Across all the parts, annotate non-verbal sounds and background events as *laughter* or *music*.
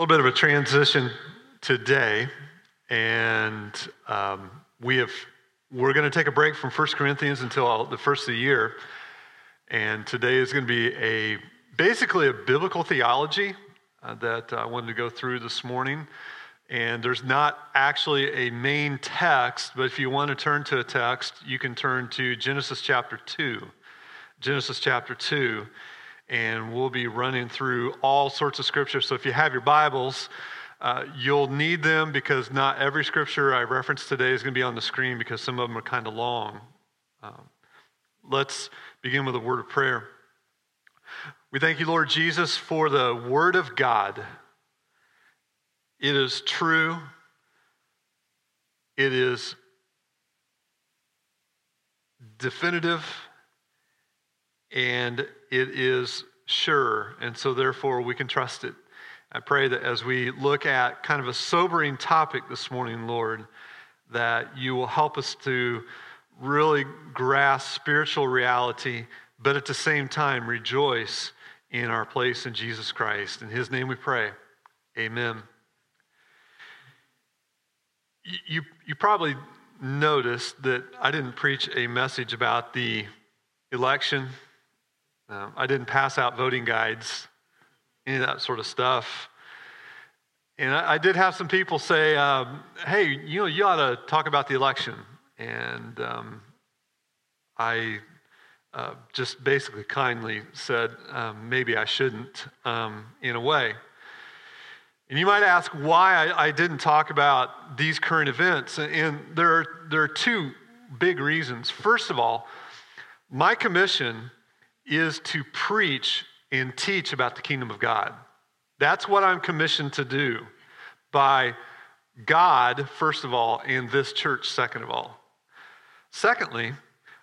A little bit of a transition today, and um, we have we're going to take a break from 1 Corinthians until the first of the year, and today is going to be a basically a biblical theology uh, that I wanted to go through this morning. And there's not actually a main text, but if you want to turn to a text, you can turn to Genesis chapter 2. Genesis chapter 2 and we'll be running through all sorts of scriptures. So if you have your Bibles, uh, you'll need them because not every scripture I reference today is going to be on the screen because some of them are kind of long. Um, let's begin with a word of prayer. We thank you, Lord Jesus, for the word of God. It is true. It is definitive and it is sure, and so therefore we can trust it. I pray that as we look at kind of a sobering topic this morning, Lord, that you will help us to really grasp spiritual reality, but at the same time rejoice in our place in Jesus Christ. In his name we pray. Amen. You, you probably noticed that I didn't preach a message about the election um, I didn't pass out voting guides, any of that sort of stuff. And I, I did have some people say, um, hey, you know, you ought to talk about the election. And um, I uh, just basically kindly said, um, maybe I shouldn't, um, in a way. And you might ask why I, I, didn't talk about these current events. And there are, there are two big reasons. First of all, my commission is to preach and teach about the kingdom of God. That's what I'm commissioned to do by God, first of all, and this church, second of all. Secondly,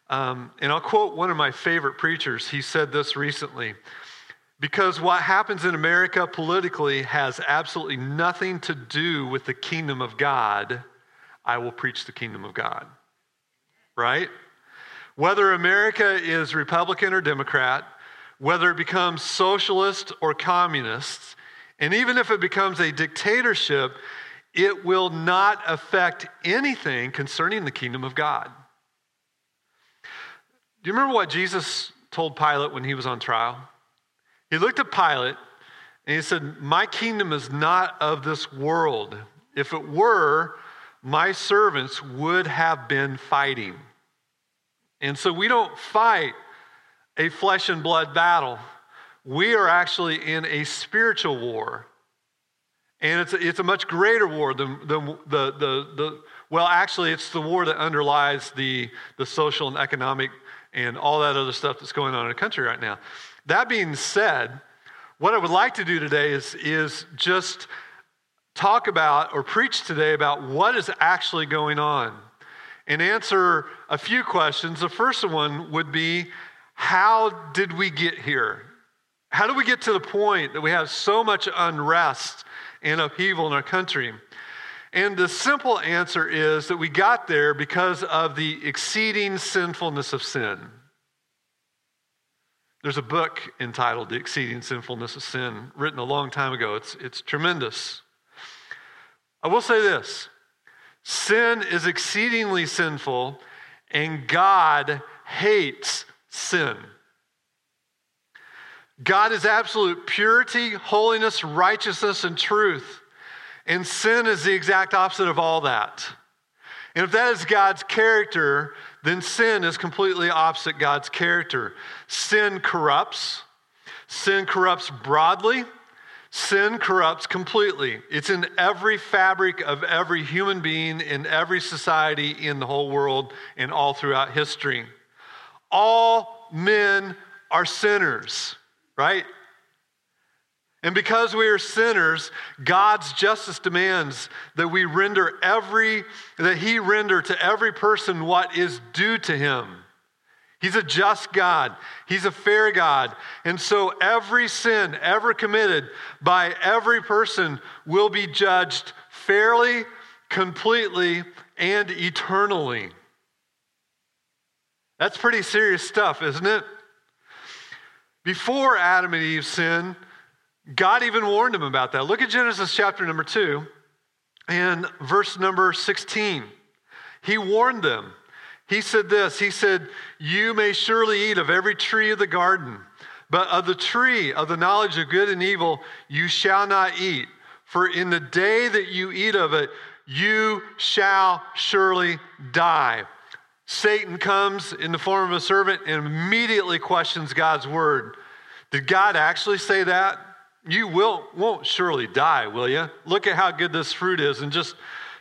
um, and I'll quote one of my favorite preachers. He said this recently because what happens in America politically has absolutely nothing to do with the kingdom of God. I will preach the kingdom of God. Right? Whether America is Republican or Democrat, whether it becomes socialist or communist, and even if it becomes a dictatorship, it will not affect anything concerning the kingdom of God. Do you remember what Jesus told Pilate when he was on trial? He looked at Pilate and he said, My kingdom is not of this world. If it were, my servants would have been fighting. And so we don't fight a flesh and blood battle. We are actually in a spiritual war. And it's a, it's a much greater war than, than the, the, the, well, actually, it's the war that underlies the, the social and economic and all that other stuff that's going on in the country right now. That being said, what I would like to do today is, is just talk about or preach today about what is actually going on and answer a few questions. The first one would be How did we get here? How do we get to the point that we have so much unrest and upheaval in our country? And the simple answer is that we got there because of the exceeding sinfulness of sin. There's a book entitled The Exceeding Sinfulness of Sin, written a long time ago. It's, it's tremendous. I will say this Sin is exceedingly sinful, and God hates sin. God is absolute purity, holiness, righteousness, and truth. And sin is the exact opposite of all that. And if that is God's character, then sin is completely opposite God's character. Sin corrupts, sin corrupts broadly, Sin corrupts completely. It's in every fabric of every human being, in every society, in the whole world, and all throughout history. All men are sinners, right? And because we are sinners, God's justice demands that we render every, that He render to every person what is due to him. He's a just God. He's a fair God. And so every sin ever committed by every person will be judged fairly, completely, and eternally. That's pretty serious stuff, isn't it? Before Adam and Eve sinned, God even warned them about that. Look at Genesis chapter number 2 and verse number 16. He warned them. He said this He said, You may surely eat of every tree of the garden, but of the tree of the knowledge of good and evil you shall not eat. For in the day that you eat of it, you shall surely die. Satan comes in the form of a servant and immediately questions God's word. Did God actually say that? You will, won't surely die, will you? Look at how good this fruit is. And just,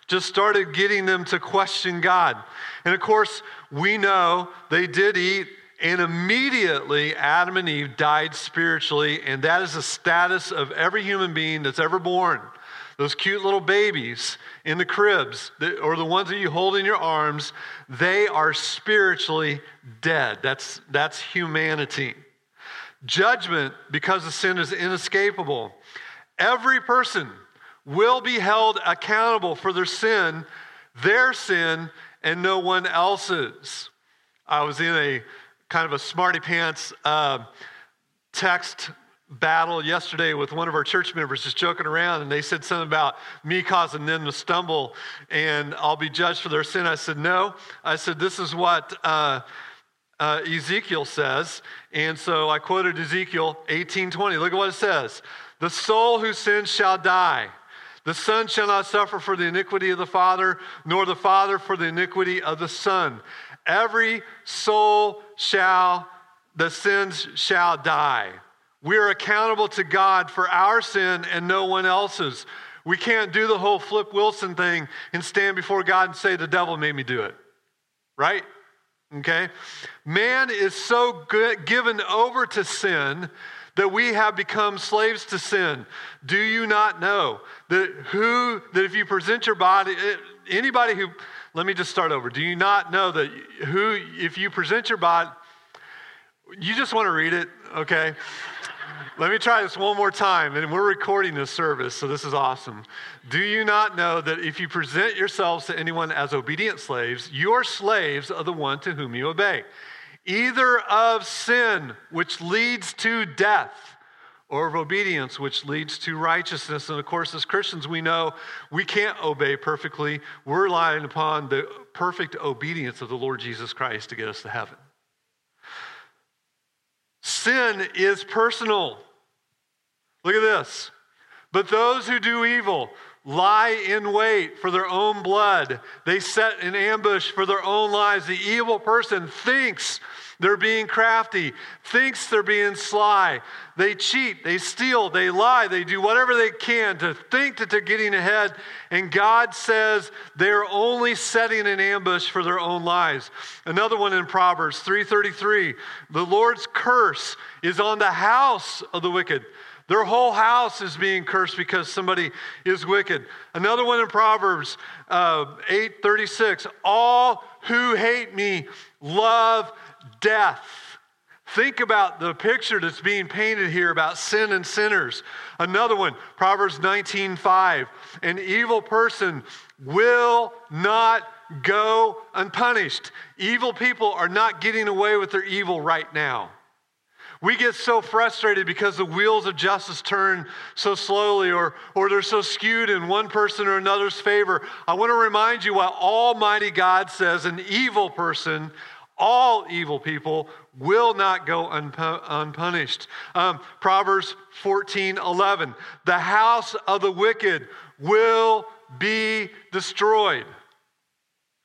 just started getting them to question God. And of course, we know they did eat, and immediately Adam and Eve died spiritually. And that is the status of every human being that's ever born. Those cute little babies in the cribs, or the ones that you hold in your arms, they are spiritually dead. That's, that's humanity. Judgment, because of sin, is inescapable. Every person will be held accountable for their sin, their sin, and no one else's. I was in a kind of a smarty pants uh, text battle yesterday with one of our church members just joking around and they said something about me causing them to stumble and i'll be judged for their sin i said no i said this is what uh, uh, Ezekiel says. And so I quoted Ezekiel 18:20. Look at what it says. The soul who sins shall die. The son shall not suffer for the iniquity of the father, nor the father for the iniquity of the son. Every soul shall, the sins shall die. We are accountable to God for our sin and no one else's. We can't do the whole Flip Wilson thing and stand before God and say, The devil made me do it. Right? Okay? Man is so good, given over to sin that we have become slaves to sin. Do you not know that who that if you present your body eh, anybody who let me just start over. Do you not know that who if you present your body you just want to read it, okay? Let me try this one more time, and we're recording this service, so this is awesome. Do you not know that if you present yourselves to anyone as obedient slaves, you are slaves of the one to whom you obey, either of sin, which leads to death, or of obedience, which leads to righteousness. And of course, as Christians, we know we can't obey perfectly. We're relying upon the perfect obedience of the Lord Jesus Christ to get us to heaven. Sin is personal. Look at this. But those who do evil lie in wait for their own blood. They set an ambush for their own lives. The evil person thinks they're being crafty, thinks they're being sly. They cheat, they steal, they lie, they do whatever they can to think that they're getting ahead. And God says they're only setting an ambush for their own lives. Another one in Proverbs 3:33, the Lord's curse is on the house of the wicked their whole house is being cursed because somebody is wicked. Another one in Proverbs uh, 8 36. All who hate me love death. Think about the picture that's being painted here about sin and sinners. Another one, Proverbs 19 5. An evil person will not go unpunished. Evil people are not getting away with their evil right now. We get so frustrated because the wheels of justice turn so slowly or, or they're so skewed in one person or another's favor. I want to remind you what Almighty God says an evil person, all evil people, will not go unpu- unpunished. Um, Proverbs 14 11. The house of the wicked will be destroyed.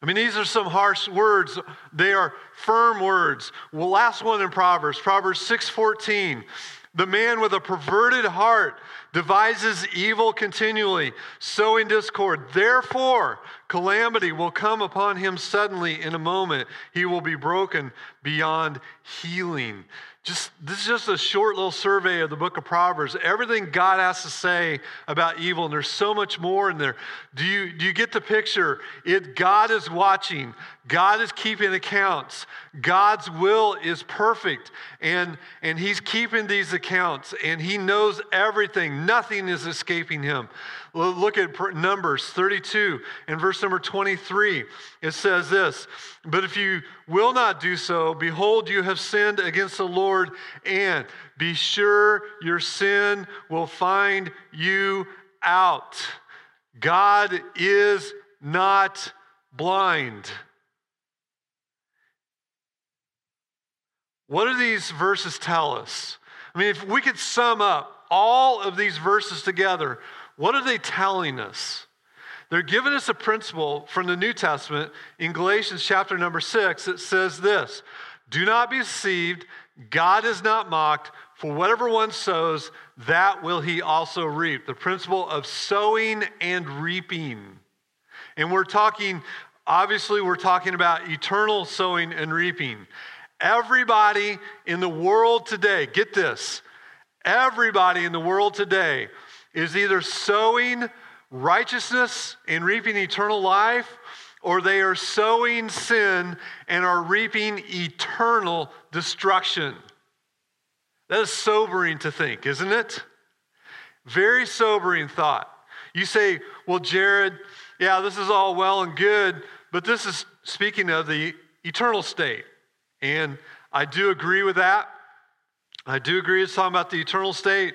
I mean, these are some harsh words. They are firm words. Well, last one in Proverbs, Proverbs 6:14. The man with a perverted heart devises evil continually, sowing discord. Therefore, calamity will come upon him suddenly in a moment. He will be broken beyond healing just this is just a short little survey of the book of proverbs. Everything god has to say about evil and there's so much more in there. Do you do you get the picture? It god is watching god is keeping accounts god's will is perfect and and he's keeping these accounts and he knows everything nothing is escaping him Look at Numbers 32 and verse number 23. It says this But if you will not do so, behold, you have sinned against the Lord Lord, and be sure your sin will find you out. God is not blind. What do these verses tell us? I mean, if we could sum up all of these verses together, what are they telling us? They're giving us a principle from the New Testament in Galatians chapter number six that says this Do not be deceived, God is not mocked, for whatever one sows, that will he also reap. The principle of sowing and reaping. And we're talking, obviously, we're talking about eternal sowing and reaping. Everybody in the world today, get this, everybody in the world today is either sowing righteousness and reaping eternal life, or they are sowing sin and are reaping eternal destruction. That is sobering to think, isn't it? Very sobering thought. You say, well, Jarred, yeah, this is all well and good, but this is speaking of the eternal state. And I do agree with that. I do agree it's talking about the eternal state.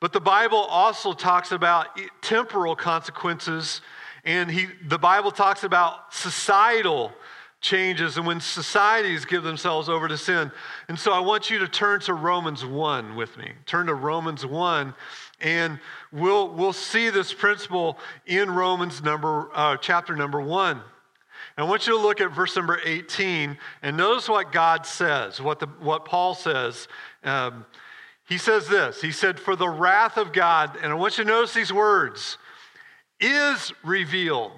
But the Bible also talks about temporal consequences, and he, the Bible talks about societal changes and when societies give themselves over to sin. And so I want you to turn to Romans 1 with me. Turn to Romans 1, and we'll, we'll see this principle in Romans number, uh, chapter number 1. I want you to look at verse number 18 and notice what God says, what, the, what Paul says. Um, he says this He said, For the wrath of God, and I want you to notice these words, is revealed.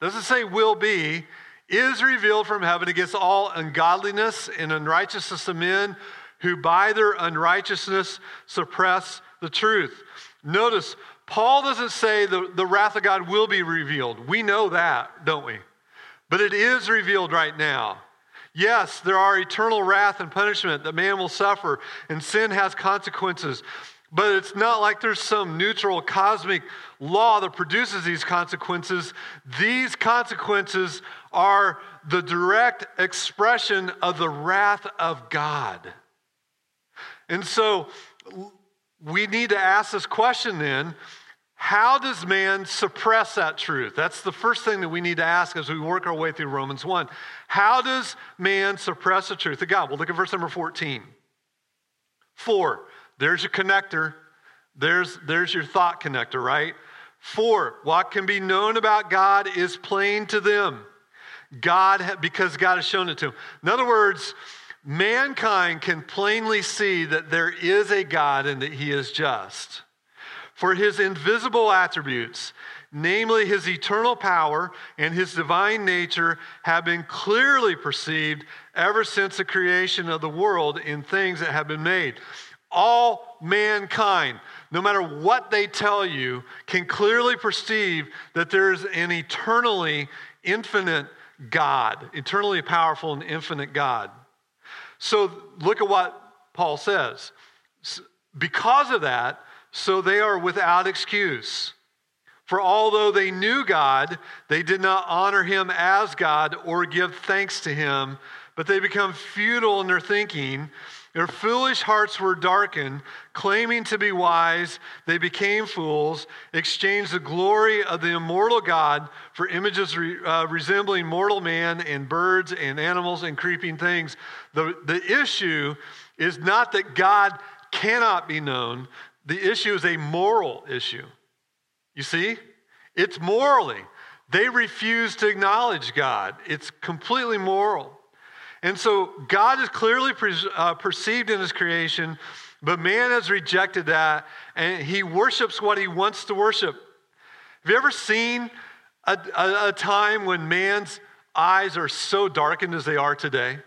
Doesn't say will be, is revealed from heaven against all ungodliness and unrighteousness of men who by their unrighteousness suppress the truth. Notice, Paul doesn't say the, the wrath of God will be revealed. We know that, don't we? But it is revealed right now. Yes, there are eternal wrath and punishment that man will suffer, and sin has consequences. But it's not like there's some neutral cosmic law that produces these consequences. These consequences are the direct expression of the wrath of God. And so we need to ask this question then how does man suppress that truth? That's the first thing that we need to ask as we work our way through Romans 1. How does man suppress the truth of God? Well, look at verse number 14. For, there's your connector. There's, there's your thought connector, right? For, what can be known about God is plain to them. God, because God has shown it to them. In other words, mankind can plainly see that there is a God and that he is just. For his invisible attributes, namely his eternal power and his divine nature, have been clearly perceived ever since the creation of the world in things that have been made. All mankind, no matter what they tell you, can clearly perceive that there's an eternally infinite God, eternally powerful and infinite God. So look at what Paul says. Because of that, so they are without excuse. For although they knew God, they did not honor him as God or give thanks to him, but they become futile in their thinking. Their foolish hearts were darkened. Claiming to be wise, they became fools, exchanged the glory of the immortal God for images re, uh, resembling mortal man and birds and animals and creeping things. The, the issue is not that God cannot be known, the issue is a moral issue. You see? It's morally. They refuse to acknowledge God, it's completely moral. And so God is clearly pre- uh, perceived in his creation, but man has rejected that and he worships what he wants to worship. Have you ever seen a, a, a time when man's eyes are so darkened as they are today?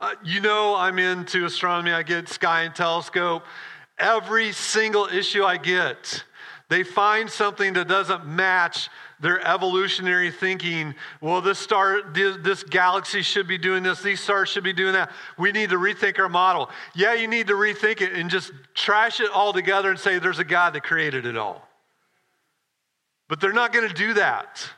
Uh, you know, I'm into astronomy, I get sky and telescope every single issue I get. They find something that doesn't match their evolutionary thinking. Well, this star, this galaxy should be doing this, these stars should be doing that. We need to rethink our model. Yeah, you need to rethink it and just trash it all together and say there's a God that created it all. But they're not going to do that.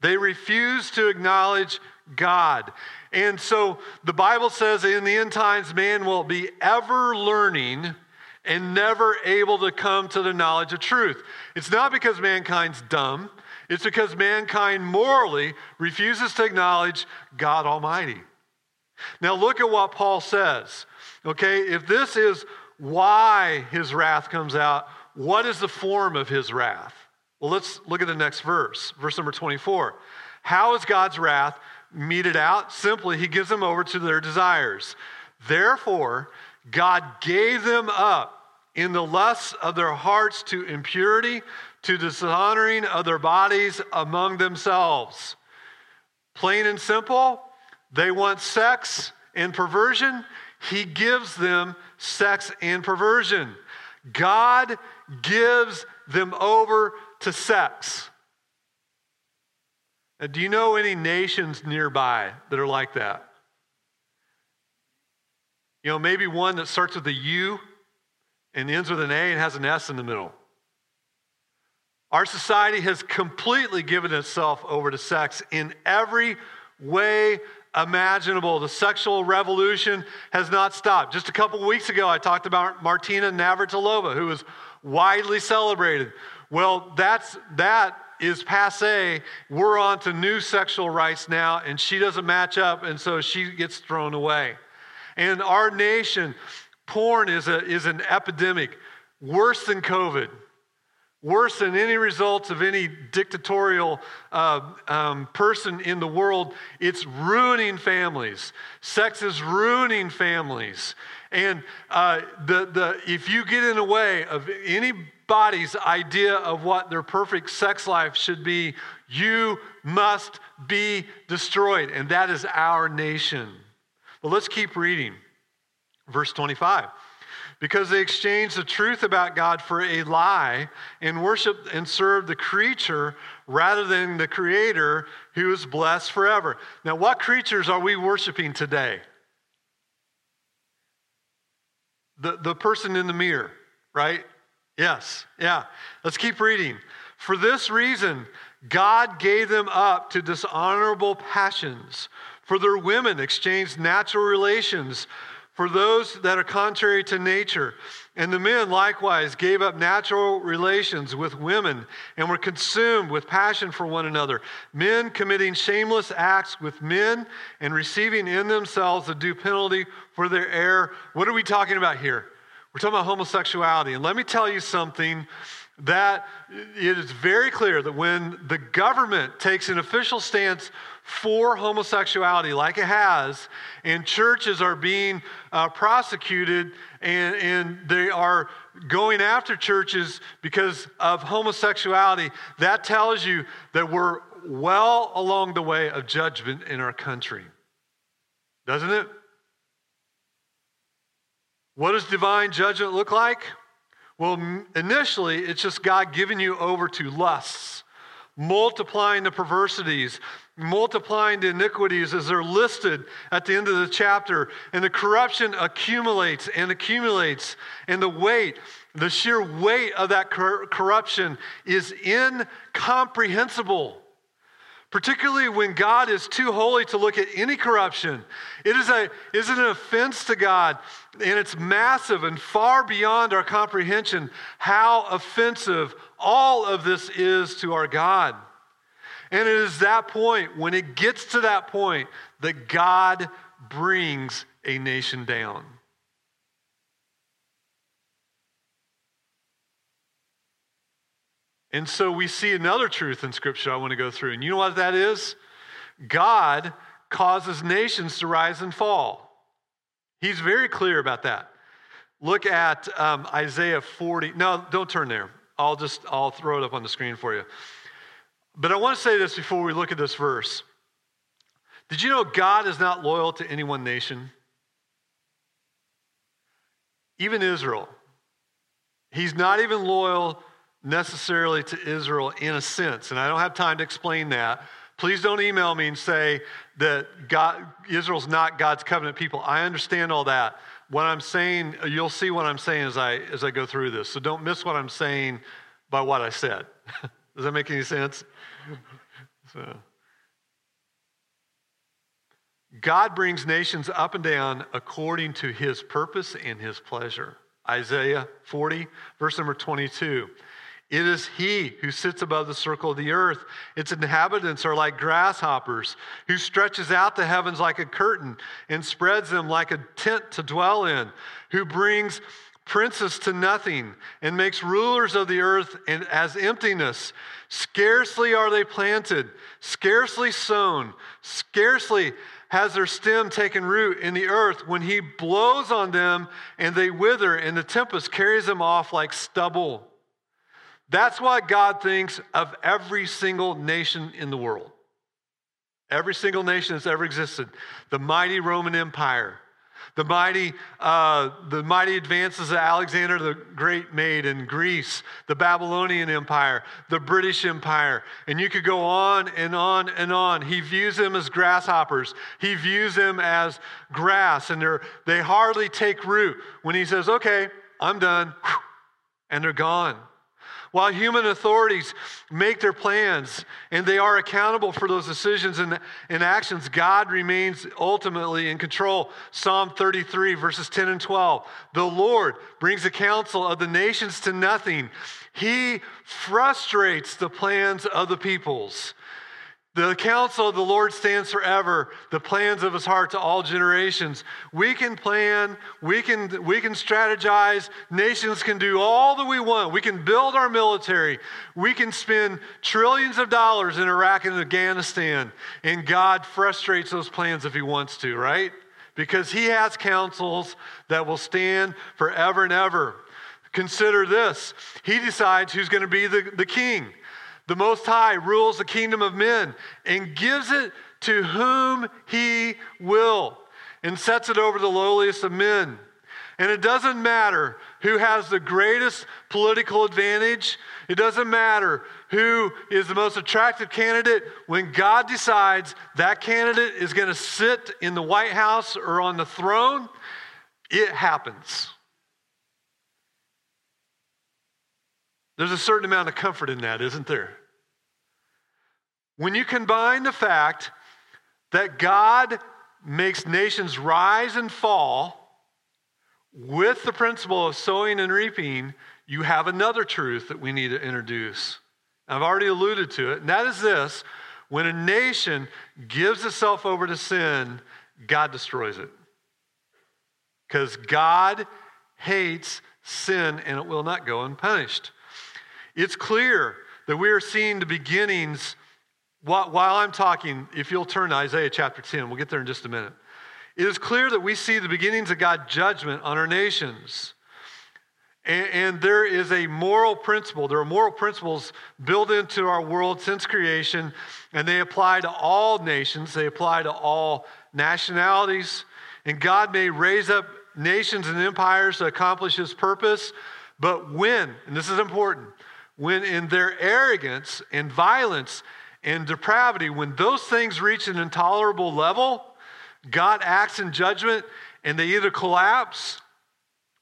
They refuse to acknowledge God. And so the Bible says in the end times, man will be ever learning and never able to come to the knowledge of truth. It's not because mankind's dumb, it's because mankind morally refuses to acknowledge God Almighty. Now, look at what Paul says. Okay, if this is why his wrath comes out, what is the form of his wrath? Well, let's look at the next verse, verse number 24. How is God's wrath meted out? Simply, he gives them over to their desires. Therefore, God gave them up in the lusts of their hearts to impurity, to dishonoring of their bodies among themselves. Plain and simple, they want sex and perversion. He gives them sex and perversion. God gives them over to sex. Now, do you know any nations nearby that are like that? You know, maybe one that starts with a U and ends with an A and has an S in the middle. Our society has completely given itself over to sex in every way imaginable. The sexual revolution has not stopped. Just a couple weeks ago, I talked about Martina Navratilova, who was widely celebrated. Well, that's that is passe. We're on to new sexual rights now, and she doesn't match up, and so she gets thrown away. And our nation, porn is, a, is an epidemic, worse than COVID, worse than any results of any dictatorial uh, um, person in the world. It's ruining families. Sex is ruining families. And uh, the, the, if you get in the way of anybody's idea of what their perfect sex life should be, you must be destroyed. And that is our nation. But let's keep reading. Verse 25. Because they exchanged the truth about God for a lie and worshiped and served the creature rather than the creator who is blessed forever. Now, what creatures are we worshiping today? The, the person in the mirror, right? Yes, yeah. Let's keep reading. For this reason, God gave them up to dishonorable passions. For their women exchanged natural relations for those that are contrary to nature. And the men likewise gave up natural relations with women and were consumed with passion for one another. Men committing shameless acts with men and receiving in themselves the due penalty for their error. What are we talking about here? We're talking about homosexuality. And let me tell you something that it is very clear that when the government takes an official stance for homosexuality, like it has, and churches are being uh, prosecuted and, and they are going after churches because of homosexuality, that tells you that we're well along the way of judgment in our country. Doesn't it? What does divine judgment look like? Well, initially, it's just God giving you over to lusts, multiplying the perversities, multiplying the iniquities as they're listed at the end of the chapter. And the corruption accumulates and accumulates. And the weight, the sheer weight of that cor- corruption is incomprehensible particularly when God is too holy to look at any corruption. It is, a, is an offense to God, and it's massive and far beyond our comprehension how offensive all of this is to our God. And it is that point, when it gets to that point, that God brings a nation down. And so we see another truth in Scripture I want to go through. And you know what that is? God causes nations to rise and fall. He's very clear about that. Look at um, Isaiah 40. No, don't turn there. I'll just I'll throw it up on the screen for you. But I want to say this before we look at this verse. Did you know God is not loyal to any one nation? Even Israel. He's not even loyal necessarily to Israel in a sense. And I don't have time to explain that. Please don't email me and say that God, Israel's not God's covenant people. I understand all that. What I'm saying, you'll see what I'm saying as I, as I go through this. So don't miss what I'm saying by what I said. *laughs* Does that make any sense? *laughs* so. God brings nations up and down according to his purpose and his pleasure. Isaiah 40, verse number 22. It is he who sits above the circle of the earth. Its inhabitants are like grasshoppers, who stretches out the heavens like a curtain and spreads them like a tent to dwell in, who brings princes to nothing and makes rulers of the earth as emptiness. Scarcely are they planted, scarcely sown, scarcely has their stem taken root in the earth when he blows on them and they wither and the tempest carries them off like stubble. That's what God thinks of every single nation in the world. Every single nation that's ever existed. The mighty Roman Empire, the mighty, uh, the mighty advances that Alexander the Great made in Greece, the Babylonian Empire, the British Empire, and you could go on and on and on. He views them as grasshoppers. He views them as grass, and they're, they hardly take root. When he says, "Okay, I'm done," and they're gone. While human authorities make their plans and they are accountable for those decisions and, and actions, God remains ultimately in control. Psalm 33, verses 10 and 12. The Lord brings the counsel of the nations to nothing, He frustrates the plans of the peoples. The counsel of the Lord stands forever, the plans of his heart to all generations. We can plan, we can, we can strategize, nations can do all that we want. We can build our military, we can spend trillions of dollars in Iraq and Afghanistan, and God frustrates those plans if he wants to, right? Because he has counsels that will stand forever and ever. Consider this He decides who's going to be the, the king. The Most High rules the kingdom of men and gives it to whom he will and sets it over the lowliest of men. And it doesn't matter who has the greatest political advantage. It doesn't matter who is the most attractive candidate. When God decides that candidate is going to sit in the White House or on the throne, it happens. There's a certain amount of comfort in that, isn't there? When you combine the fact that God makes nations rise and fall with the principle of sowing and reaping, you have another truth that we need to introduce. I've already alluded to it, and that is this when a nation gives itself over to sin, God destroys it. Because God hates sin and it will not go unpunished. It's clear that we are seeing the beginnings while I'm talking, if you'll turn to Isaiah chapter 10, we'll get there in just a minute. It is clear that we see the beginnings of God's judgment on our nations. And, there is a moral principle. There are moral principles built into our world since creation, and they apply to all nations, they apply to all nationalities. And God may raise up nations and empires to accomplish his purpose, but when, and this is important, when in their arrogance and violence, and depravity, when those things reach an intolerable level, God acts in judgment and they either collapse,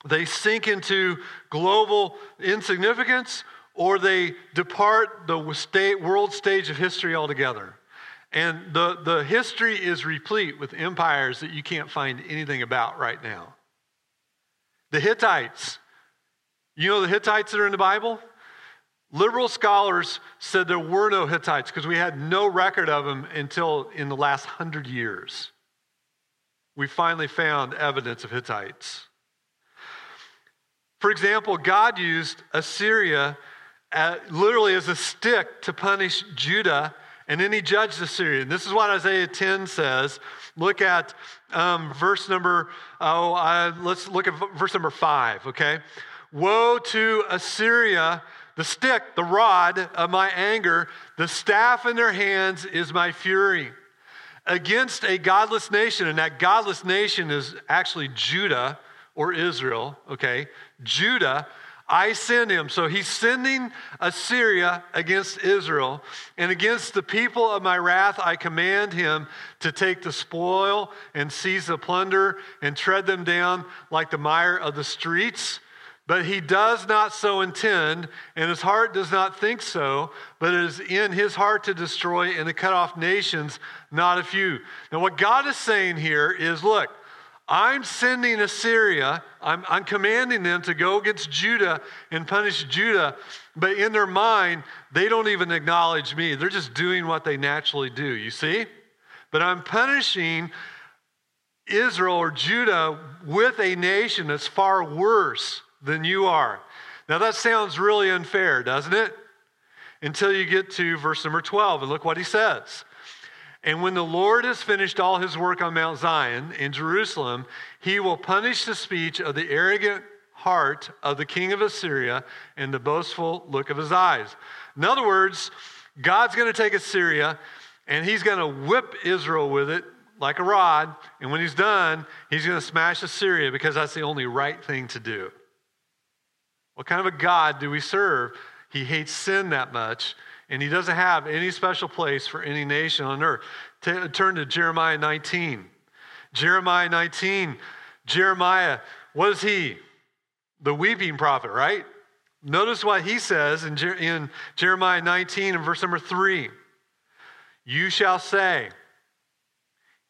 they sink into global insignificance, or they depart the state, world stage of history altogether. And the, the history is replete with empires that you can't find anything about right now. The Hittites, you know the Hittites that are in the Bible? Liberal scholars said there were no Hittites because we had no record of them until in the last hundred years. We finally found evidence of Hittites. For example, God used Assyria at, literally as a stick to punish Judah, and then he judged Assyria. And this is what Isaiah 10 says. Look at um, verse number, oh, uh, let's look at verse number five, okay? Woe to Assyria! The stick, the rod of my anger, the staff in their hands is my fury. Against a godless nation, and that godless nation is actually Judah or Israel, okay? Judah, I send him. So he's sending Assyria against Israel, and against the people of my wrath, I command him to take the spoil and seize the plunder and tread them down like the mire of the streets. But he does not so intend, and his heart does not think so, but it is in his heart to destroy and to cut off nations, not a few. Now, what God is saying here is look, I'm sending Assyria, I'm, I'm commanding them to go against Judah and punish Judah, but in their mind, they don't even acknowledge me. They're just doing what they naturally do, you see? But I'm punishing Israel or Judah with a nation that's far worse than you are. Now, that sounds really unfair, doesn't it? Until you get to verse number 12, and look what he says. And when the Lord has finished all his work on Mount Zion in Jerusalem, he will punish the speech of the arrogant heart of the king of Assyria and the boastful look of his eyes. In other words, God's going to take Assyria and he's going to whip Israel with it like a rod. And when he's done, he's going to smash Assyria because that's the only right thing to do. What kind of a God do we serve? He hates sin that much, and he doesn't have any special place for any nation on earth. T- turn to Jeremiah 19. Jeremiah 19. Jeremiah, what is he? The weeping prophet, right? Notice what he says in, Jer- in Jeremiah 19 and verse number 3. You shall say,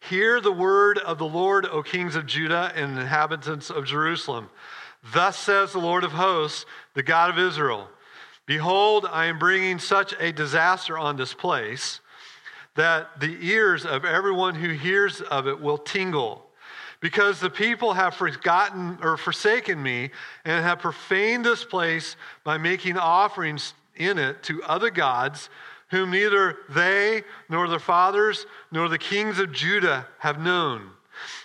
Hear the word of the Lord, O kings of Judah and inhabitants of Jerusalem. Thus says the Lord of hosts, the God of Israel Behold, I am bringing such a disaster on this place that the ears of everyone who hears of it will tingle. Because the people have forgotten or forsaken me and have profaned this place by making offerings in it to other gods, whom neither they nor their fathers nor the kings of Judah have known.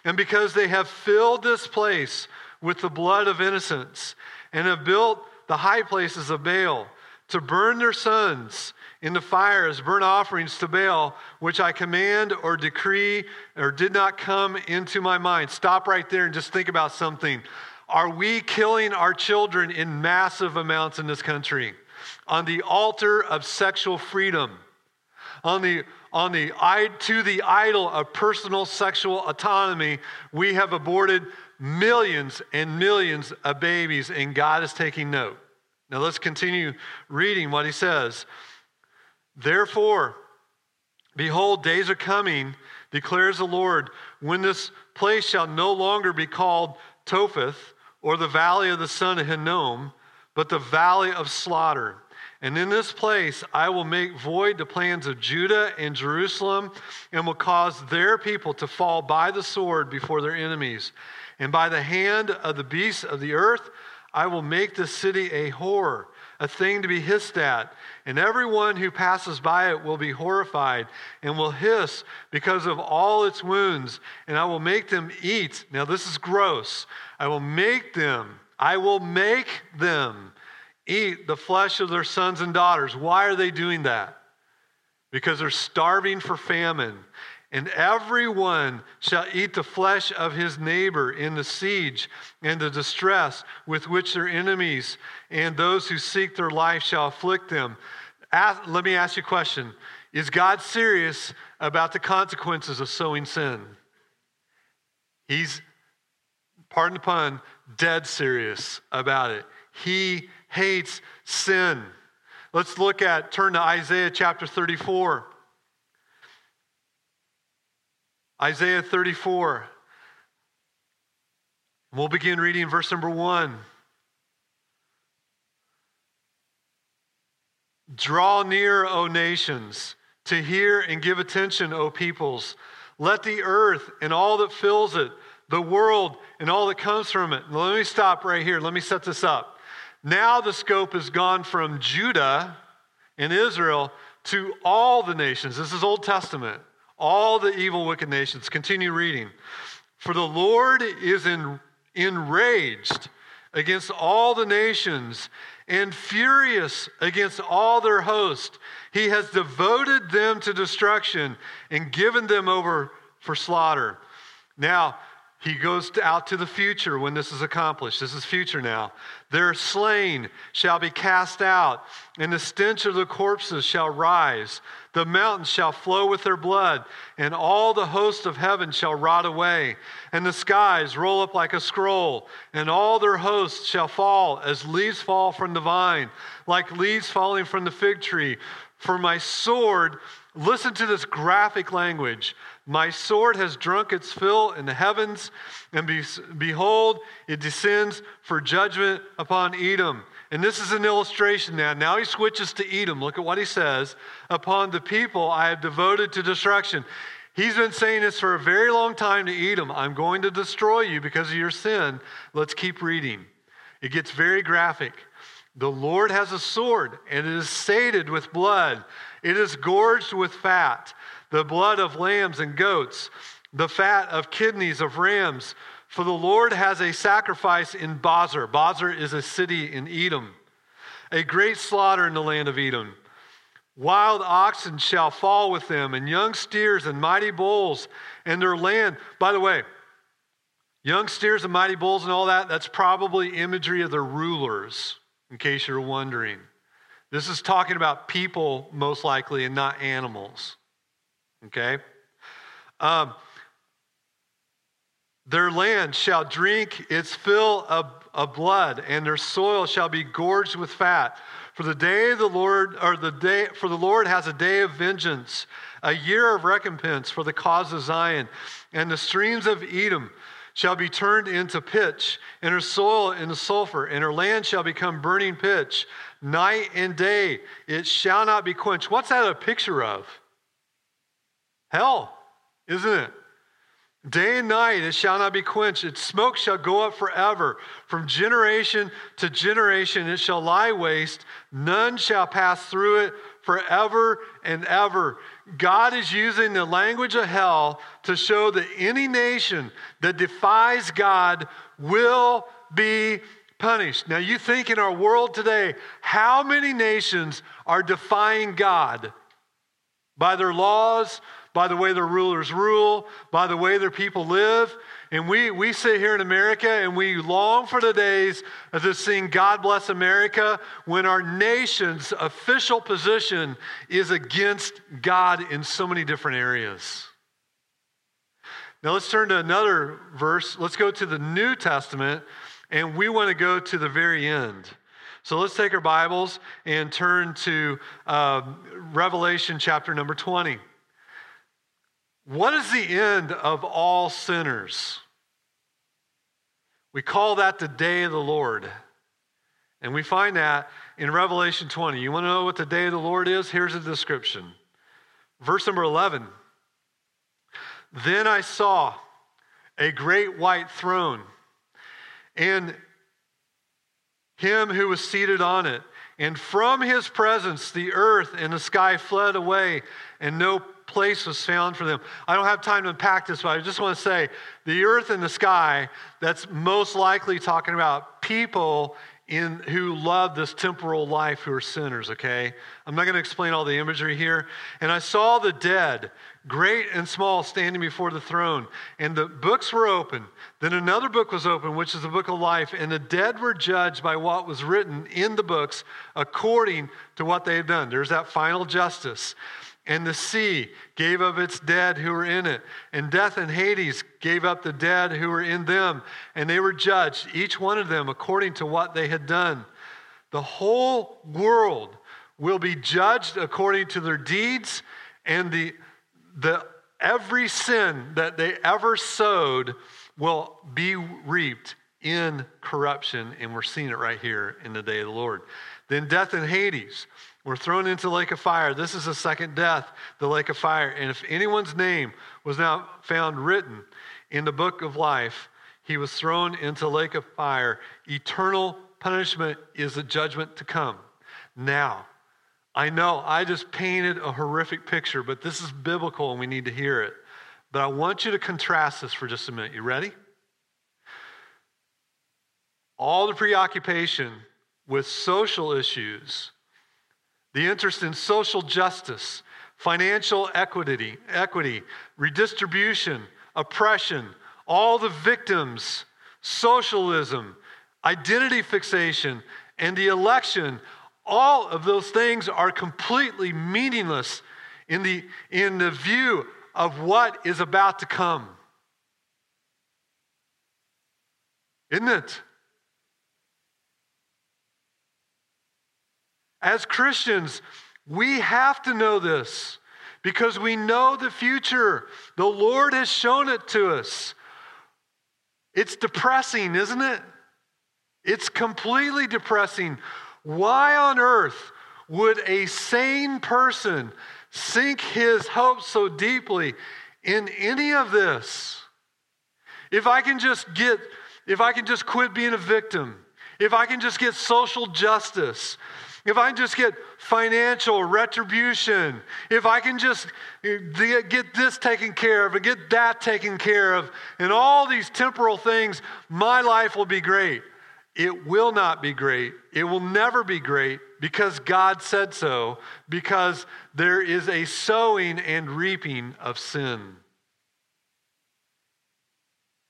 And because they have filled this place with the blood of innocents and have built the high places of Baal to burn their sons in the fire as burnt offerings to Baal, which I command or decree or did not come into my mind. Stop right there and just think about something. Are we killing our children in massive amounts in this country? On the altar of sexual freedom, on the on the to the idol of personal sexual autonomy, we have aborted millions and millions of babies, and God is taking note. Now let's continue reading what he says. Therefore, behold, days are coming, declares the Lord, when this place shall no longer be called Topheth or the valley of the son of Hinnom, but the valley of slaughter. And in this place I will make void the plans of Judah and Jerusalem, and will cause their people to fall by the sword before their enemies. And by the hand of the beasts of the earth, I will make the city a horror, a thing to be hissed at. And everyone who passes by it will be horrified and will hiss because of all its wounds. And I will make them eat. Now, this is gross. I will make them, I will make them eat the flesh of their sons and daughters. Why are they doing that? Because they're starving for famine and everyone shall eat the flesh of his neighbor in the siege and the distress with which their enemies and those who seek their life shall afflict them. Ask, let me ask you a question Is God serious about the consequences of sowing sin? He's, pardon the pun, dead serious about it. He hates sin. Let's look at, turn to Isaiah chapter 34. Isaiah 34. We'll begin reading verse number one. Draw near, O nations, to hear and give attention, O peoples. Let the earth and all that fills it, the world and all that comes from it. Let me stop right here. Let me set this up. Now the scope has gone from Judah and Israel to all the nations. This is Old Testament all the evil, wicked nations. Continue reading. For the Lord is in, enraged against all the nations and furious against all their host. He has devoted them to destruction and given them over for slaughter. Now, he goes out to the future when this is accomplished. This is future now. Their slain shall be cast out, and the stench of the corpses shall rise. The mountains shall flow with their blood, and all the host of heaven shall rot away. And the skies roll up like a scroll, and all their hosts shall fall as leaves fall from the vine, like leaves falling from the fig tree. For my sword, listen to this graphic language. My sword has drunk its fill in the heavens, and be, behold, it descends for judgment upon Edom. And this is an illustration now. Now he switches to Edom. Look at what he says. Upon the people I have devoted to destruction. He's been saying this for a very long time to Edom. I'm going to destroy you because of your sin. Let's keep reading. It gets very graphic. The Lord has a sword, and it is sated with blood. It is gorged with fat the blood of lambs and goats, the fat of kidneys of rams. For the Lord has a sacrifice in Bozrah. Bozrah is a city in Edom, a great slaughter in the land of Edom. Wild oxen shall fall with them, and young steers and mighty bulls, and their land. By the way, young steers and mighty bulls and all that, that's probably imagery of their rulers, in case you're wondering. This is talking about people, most likely, and not animals. Okay? Um, their land shall drink its fill of, of blood, and their soil shall be gorged with fat. For the day of the Lord, or the day, for the Lord has a day of vengeance, a year of recompense for the cause of Zion. And the streams of Edom shall be turned into pitch, and her soil into sulfur, and her land shall become burning pitch. Night and day it shall not be quenched. What's that a picture of? Hell, isn't it? Day and night it shall not be quenched. Its smoke shall go up forever. From generation to generation it shall lie waste. None shall pass through it forever and ever. God is using the language of hell to show that any nation that defies God will be punished. Now, you think in our world today, how many nations are defying God by their laws, by the way their rulers rule, by the way their people live. And we, we sit here in America and we long for the days of just seeing God bless America when our nation's official position is against God in so many different areas. Now let's turn to another verse. Let's go to the New Testament, and we want to go to the very end. So let's take our Bibles and turn to uh, Revelation chapter number 20. What is the end of all sinners? We call that the day of the Lord. And we find that in Revelation 20. You want to know what the day of the Lord is? Here's a description. Verse number 11. Then I saw a great white throne, and him who was seated on it. And from his presence, the earth and the sky fled away, and no place was found for them. I don't have time to unpack this, but I just want to say the earth and the sky, that's most likely talking about people in who love this temporal life who are sinners, okay? I'm not going to explain all the imagery here. And I saw the dead, great and small, standing before the throne, and the books were open. Then another book was open, which is the book of life, and the dead were judged by what was written in the books according to what they had done. There's that final justice. And the sea gave up its dead who were in it. And death and Hades gave up the dead who were in them. And they were judged, each one of them, according to what they had done. The whole world will be judged according to their deeds, and the, the, every sin that they ever sowed will be reaped in corruption. And we're seeing it right here in the day of the Lord. Then death and Hades were thrown into the lake of fire. This is the second death, the lake of fire. And if anyone's name was not found written in the book of life, he was thrown into lake of fire. Eternal punishment is the judgment to come. Now, I know I just painted a horrific picture, but this is biblical and we need to hear it. But I want you to contrast this for just a minute. You ready? All the preoccupation with social issues the interest in social justice, financial equity, equity, redistribution, oppression, all the victims, socialism, identity fixation, and the election, all of those things are completely meaningless in the, in the view of what is about to come. Isn't it? As Christians, we have to know this because we know the future. The Lord has shown it to us. It's depressing, isn't it? It's completely depressing. Why on earth would a sane person sink his hopes so deeply in any of this? If I can just get, if I can just quit being a victim, if I can just get social justice, if I just get financial retribution, if I can just eh, get this taken care of and get that taken care of, and all these temporal things, my life will be great. It will not be great. It will never be great because God said so, because there is a sowing and reaping of sin.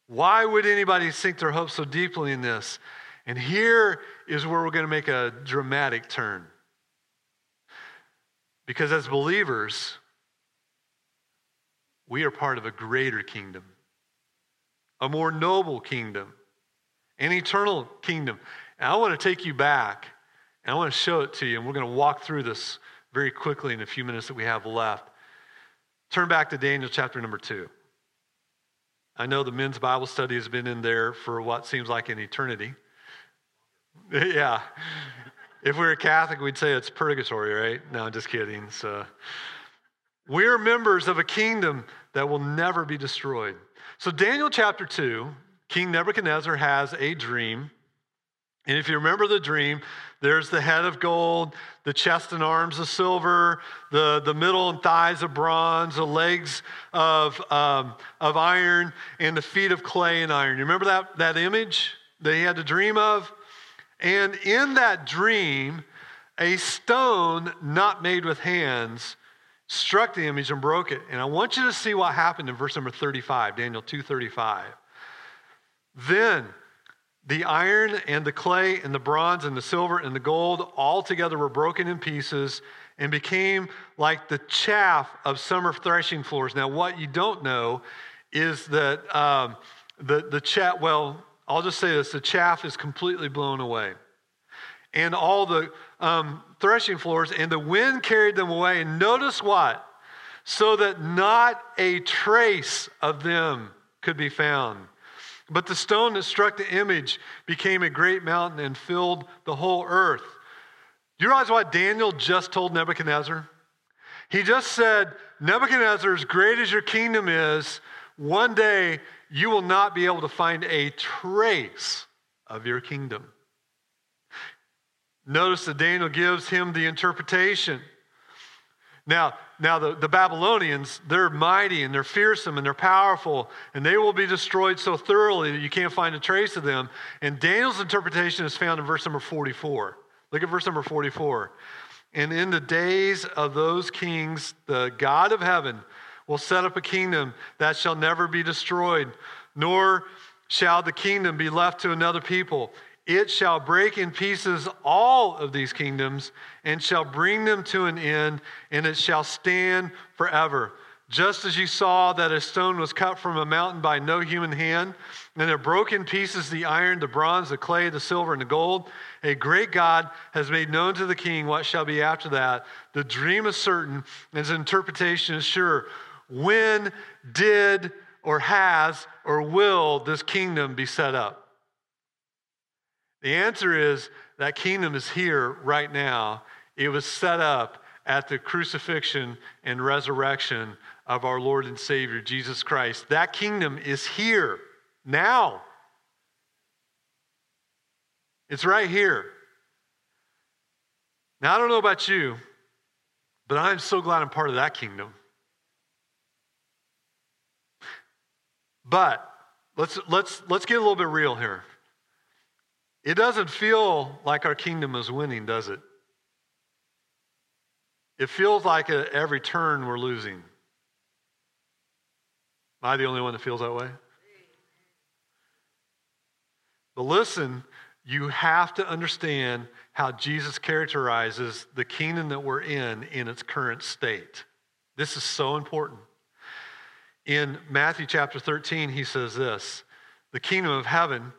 Why would anybody sink their hopes so deeply in this? And here is where we're going to make a dramatic turn. Because as believers, we are part of a greater kingdom, a more noble kingdom, an eternal kingdom. And I want to take you back and I want to show it to you. And we're going to walk through this very quickly in a few minutes that we have left. Turn back to Daniel chapter number two. I know the men's Bible study has been in there for what seems like an eternity. *laughs* yeah. If we were Catholic, we'd say it's purgatory, right? No, I'm just kidding. So, we're members of a kingdom that will never be destroyed. So, Daniel chapter 2, King Nebuchadnezzar has a dream. And if you remember the dream, there's the head of gold, the chest and arms of silver, the, the middle and thighs of bronze, the legs of, um, of iron, and the feet of clay and iron. You remember that, that image that he had to dream of? And in that dream, a stone not made with hands struck the image and broke it. And I want you to see what happened in verse number 35, Daniel 2:35. Then the iron and the clay and the bronze and the silver and the gold all together were broken in pieces and became like the chaff of summer threshing floors. Now, what you don't know is that um, the, the chaff, well, I'll just say this the chaff is completely blown away. And all the um, threshing floors, and the wind carried them away. And notice what? So that not a trace of them could be found. But the stone that struck the image became a great mountain and filled the whole earth. Do you realize what Daniel just told Nebuchadnezzar? He just said, Nebuchadnezzar, as great as your kingdom is, one day you will not be able to find a trace of your kingdom. Notice that Daniel gives him the interpretation. Now, now the, the Babylonians, they're mighty and they're fearsome and they're powerful, and they will be destroyed so thoroughly that you can't find a trace of them. And Daniel's interpretation is found in verse number 44. Look at verse number 44. And in the days of those kings, the God of heaven will set up a kingdom that shall never be destroyed, nor shall the kingdom be left to another people. It shall break in pieces all of these kingdoms and shall bring them to an end, and it shall stand forever. Just as you saw that a stone was cut from a mountain by no human hand, and it broke in pieces the iron, the bronze, the clay, the silver, and the gold, a great God has made known to the king what shall be after that. The dream is certain, and its interpretation is sure. When did or has or will this kingdom be set up? The answer is that kingdom is here right now. It was set up at the crucifixion and resurrection of our Lord and Savior Jesus Christ. That kingdom is here now. It's right here. Now, I don't know about you, but I'm so glad I'm part of that kingdom. But let's, let's, let's get a little bit real here. It doesn't feel like our kingdom is winning, does it? It feels like at every turn we're losing. Am I the only one that feels that way? But listen, you have to understand how Jesus characterizes the kingdom that we're in in its current state. This is so important. In Matthew chapter 13, he says this The kingdom of heaven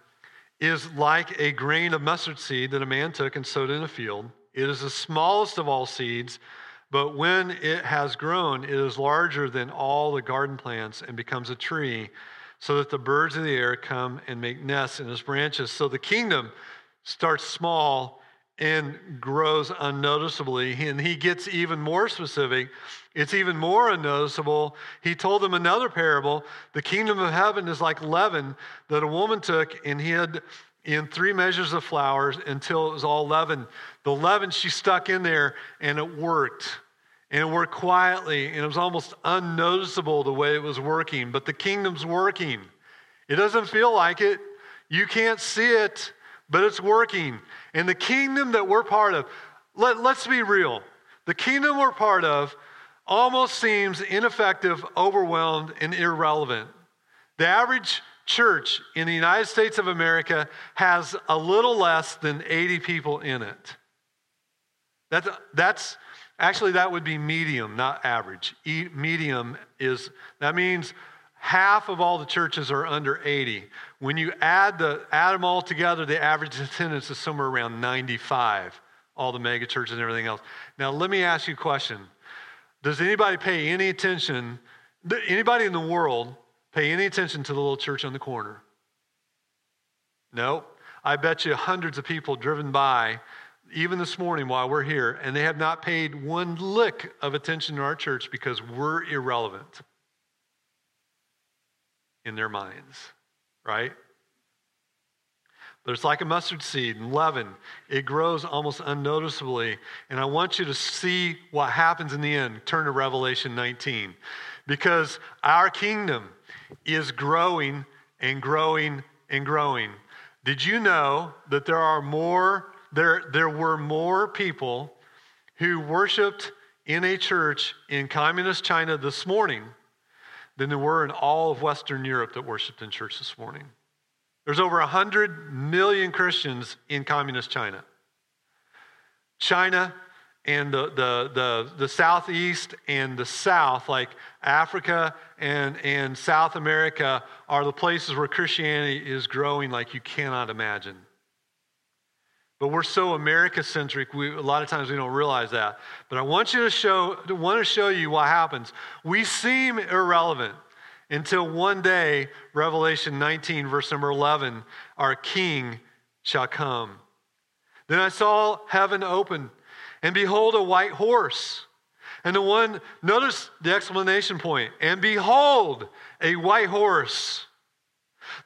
is like a grain of mustard seed that a man took and sowed in a field. It is the smallest of all seeds, but when it has grown, it is larger than all the garden plants and becomes a tree, so that the birds of the air come and make nests in its branches. So the kingdom starts small and grows unnoticeably. And he gets even more specific. It's even more unnoticeable. He told them another parable the kingdom of heaven is like leaven that a woman took and hid in three measures of flour until it was all leavened. The leaven she stuck in there and it worked. And it worked quietly and it was almost unnoticeable the way it was working. But the kingdom's working. It doesn't feel like it. You can't see it, but it's working. And the kingdom that we're part of, let, let's be real. The kingdom we're part of almost seems ineffective, overwhelmed, and irrelevant. The average church in the United States of America has a little less than 80 people in it. That's, that's actually, that would be medium, not average. E, medium is, that means half of all the churches are under 80. When you add, the, add them all together, the average attendance is somewhere around 95, all the megachurches and everything else. Now, let me ask you a question. Does anybody pay any attention, anybody in the world pay any attention to the little church on the corner? No. I bet you hundreds of people driven by, even this morning while we're here, and they have not paid one lick of attention to our church because we're irrelevant in their minds, right? But it's like a mustard seed and leaven. It grows almost unnoticeably. And I want you to see what happens in the end. Turn to Revelation 19. Because our kingdom is growing and growing and growing. Did you know that there are more, there, there were more people who worshiped in a church in communist China this morning than there were in all of Western Europe that worshiped in church this morning. There's over 100 million Christians in communist China. China and the, the, the, the southeast and the south, like Africa and, and South America, are the places where Christianity is growing like you cannot imagine. But we're so America centric, a lot of times we don't realize that. But I want you to show, want to show you what happens. We seem irrelevant until one day, Revelation 19, verse number 11, our King shall come. Then I saw heaven open, and behold, a white horse. And the one, notice the explanation point, and behold, a white horse.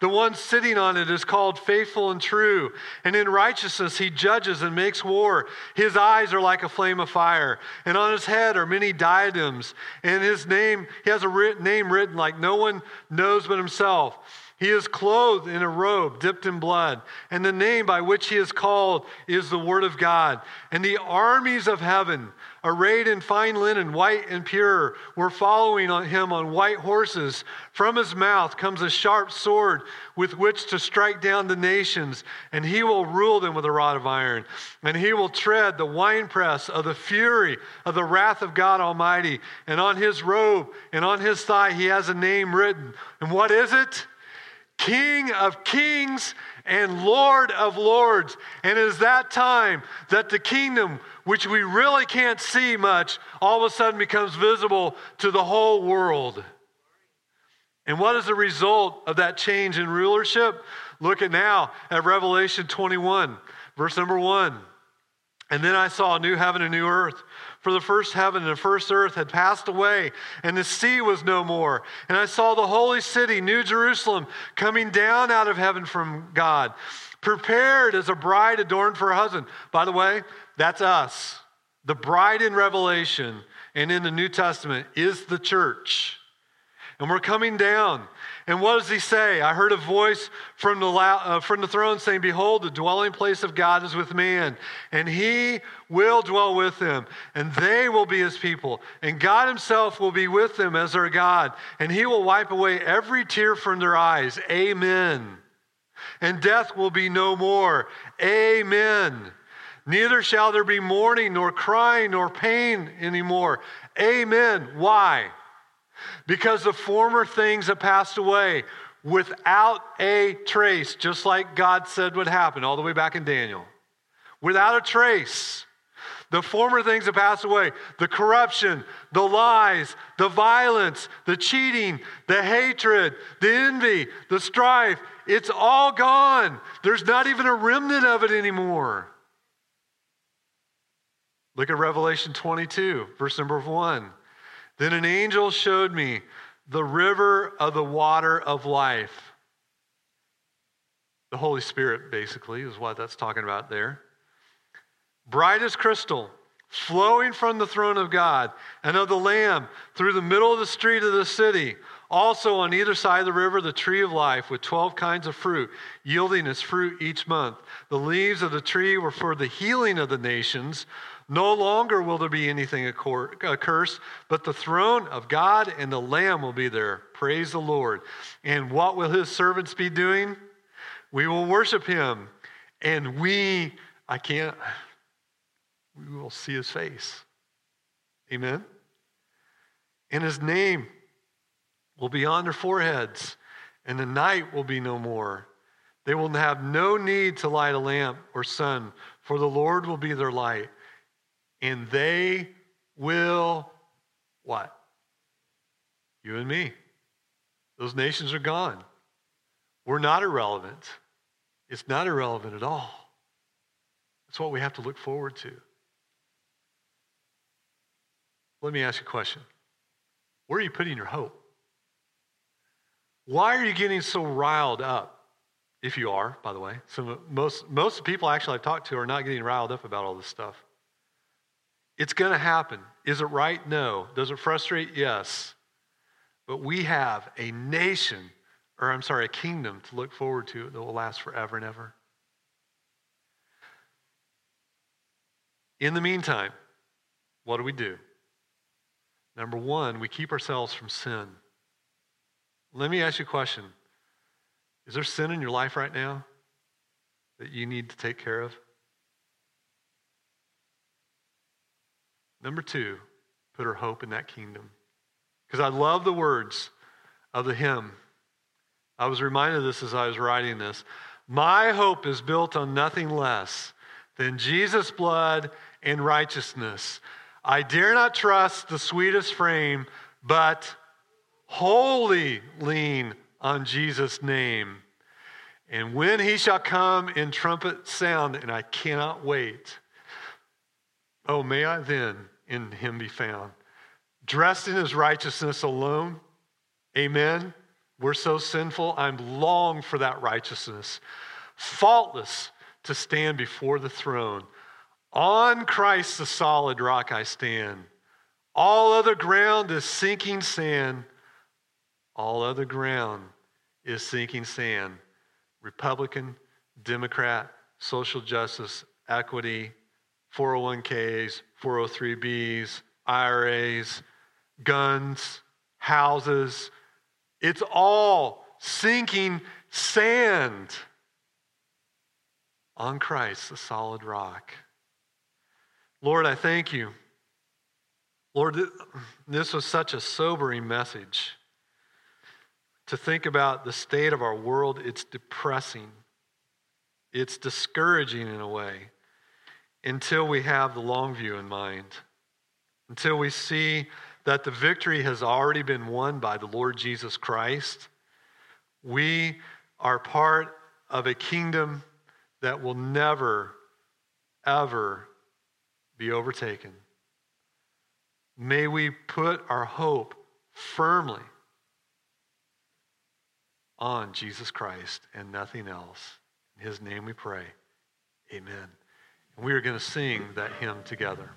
The one sitting on it is called faithful and true, and in righteousness he judges and makes war. His eyes are like a flame of fire, and on his head are many diadems, and his name, he has a name written like no one knows but himself. He is clothed in a robe dipped in blood, and the name by which he is called is the Word of God. And the armies of heaven, arrayed in fine linen, white and pure, were following on him on white horses. From his mouth comes a sharp sword with which to strike down the nations, and he will rule them with a rod of iron. And he will tread the winepress of the fury of the wrath of God Almighty. And on his robe and on his thigh he has a name written. And what is it? King of kings and Lord of lords. And it is that time that the kingdom, which we really can't see much, all of a sudden becomes visible to the whole world. And what is the result of that change in rulership? Look at now at Revelation 21, verse number 1. And then I saw a new heaven and a new earth. For the first heaven and the first earth had passed away, and the sea was no more. And I saw the holy city, New Jerusalem, coming down out of heaven from God, prepared as a bride adorned for her husband. By the way, that's us. The bride in Revelation and in the New Testament is the church. And we're coming down. And what does he say? I heard a voice from the, uh, from the throne saying, Behold, the dwelling place of God is with man, and he will dwell with them, and they will be his people. And God himself will be with them as their God, and he will wipe away every tear from their eyes. Amen. and death will be no more. Amen. Neither shall there be mourning, nor crying, nor pain anymore. Amen. Why? Because the former things have passed away without a trace, just like God said would happen all the way back in Daniel. Without a trace. The former things have passed away the corruption, the lies, the violence, the cheating, the hatred, the envy, the strife. It's all gone. There's not even a remnant of it anymore. Look at Revelation 22, verse number 1. Then an angel showed me the river of the water of life. The Holy Spirit, basically, is what that's talking about there bright as crystal, flowing from the throne of God and of the Lamb through the middle of the street of the city. Also, on either side of the river, the tree of life with 12 kinds of fruit, yielding its fruit each month. The leaves of the tree were for the healing of the nations. No longer will there be anything accursed, but the throne of God and the Lamb will be there. Praise the Lord. And what will his servants be doing? We will worship him. And we, I can't, we will see his face. Amen? And his name will be on their foreheads, and the night will be no more. They will have no need to light a lamp or sun, for the Lord will be their light. And they will what? You and me. Those nations are gone. We're not irrelevant. It's not irrelevant at all. That's what we have to look forward to. Let me ask you a question. Where are you putting your hope? Why are you getting so riled up? If you are, by the way. So most, most people actually I've talked to are not getting riled up about all this stuff. It's going to happen. Is it right? No. Does it frustrate? Yes. But we have a nation, or I'm sorry, a kingdom to look forward to that will last forever and ever. In the meantime, what do we do? Number one, we keep ourselves from sin. Let me ask you a question Is there sin in your life right now that you need to take care of? Number two, put our hope in that kingdom. Because I love the words of the hymn. I was reminded of this as I was writing this. My hope is built on nothing less than Jesus' blood and righteousness. I dare not trust the sweetest frame, but wholly lean on Jesus' name. And when he shall come in trumpet sound, and I cannot wait, oh, may I then in him be found. Dressed in his righteousness alone, amen. We're so sinful. I'm long for that righteousness, faultless to stand before the throne on Christ, the solid rock, I stand. All other ground is sinking sand. All other ground is sinking sand. Republican, Democrat, social justice, equity, 401ks, 403bs, IRAs, guns, houses. It's all sinking sand on Christ, the solid rock. Lord, I thank you. Lord, this was such a sobering message. To think about the state of our world, it's depressing. It's discouraging in a way until we have the long view in mind, until we see that the victory has already been won by the Lord Jesus Christ. We are part of a kingdom that will never, ever be overtaken. May we put our hope firmly on Jesus Christ and nothing else. In his name we pray. Amen. We are going to sing that hymn together.